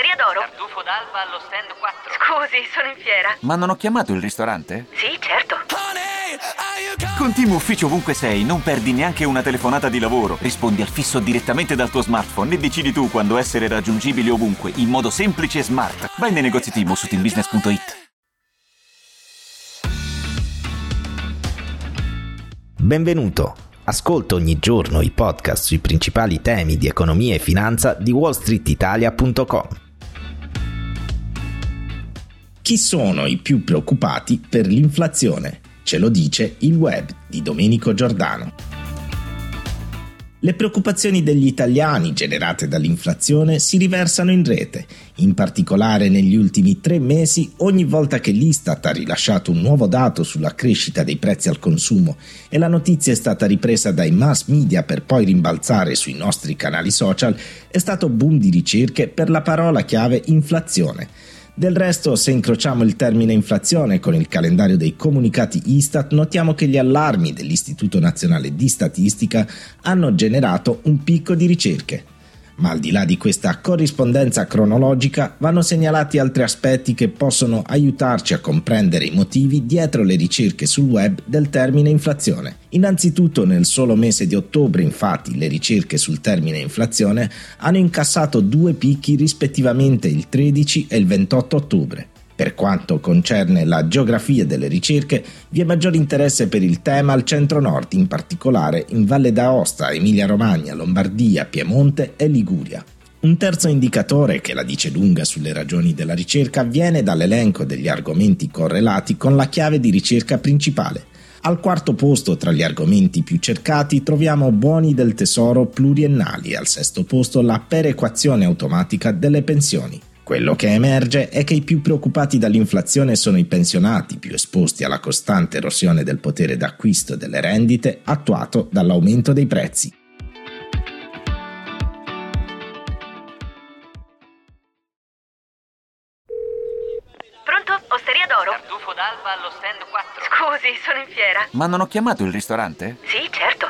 Osteria d'oro? Tartufo d'alba allo stand 4. Scusi, sono in fiera. Ma non ho chiamato il ristorante? Sì, certo. Con Team Ufficio ovunque sei, non perdi neanche una telefonata di lavoro. Rispondi al fisso direttamente dal tuo smartphone e decidi tu quando essere raggiungibile ovunque, in modo semplice e smart. Vai nei negozi Team su teambusiness.it. Benvenuto. Ascolta ogni giorno i podcast sui principali temi di economia e finanza di wallstreetitalia.com. Chi sono i più preoccupati per l'inflazione? Ce lo dice il web di Domenico Giordano. Le preoccupazioni degli italiani generate dall'inflazione si riversano in rete, in particolare negli ultimi tre mesi ogni volta che l'Istat ha rilasciato un nuovo dato sulla crescita dei prezzi al consumo e la notizia è stata ripresa dai mass media per poi rimbalzare sui nostri canali social, è stato boom di ricerche per la parola chiave inflazione del resto, se incrociamo il termine inflazione con il calendario dei comunicati Istat, notiamo che gli allarmi dell'Istituto Nazionale di Statistica hanno generato un picco di ricerche. Ma al di là di questa corrispondenza cronologica vanno segnalati altri aspetti che possono aiutarci a comprendere i motivi dietro le ricerche sul web del termine inflazione. Innanzitutto nel solo mese di ottobre infatti le ricerche sul termine inflazione hanno incassato due picchi rispettivamente il 13 e il 28 ottobre. Per quanto concerne la geografia delle ricerche, vi è maggiore interesse per il tema al centro-nord, in particolare in Valle d'Aosta, Emilia-Romagna, Lombardia, Piemonte e Liguria. Un terzo indicatore che la dice lunga sulle ragioni della ricerca viene dall'elenco degli argomenti correlati con la chiave di ricerca principale. Al quarto posto tra gli argomenti più cercati troviamo buoni del tesoro pluriennali al sesto posto la perequazione automatica delle pensioni. Quello che emerge è che i più preoccupati dall'inflazione sono i pensionati, più esposti alla costante erosione del potere d'acquisto delle rendite attuato dall'aumento dei prezzi. Pronto? Osteria d'oro? Tartufo d'alba allo stand 4. Scusi, sono in fiera. Ma non ho chiamato il ristorante? Sì, certo.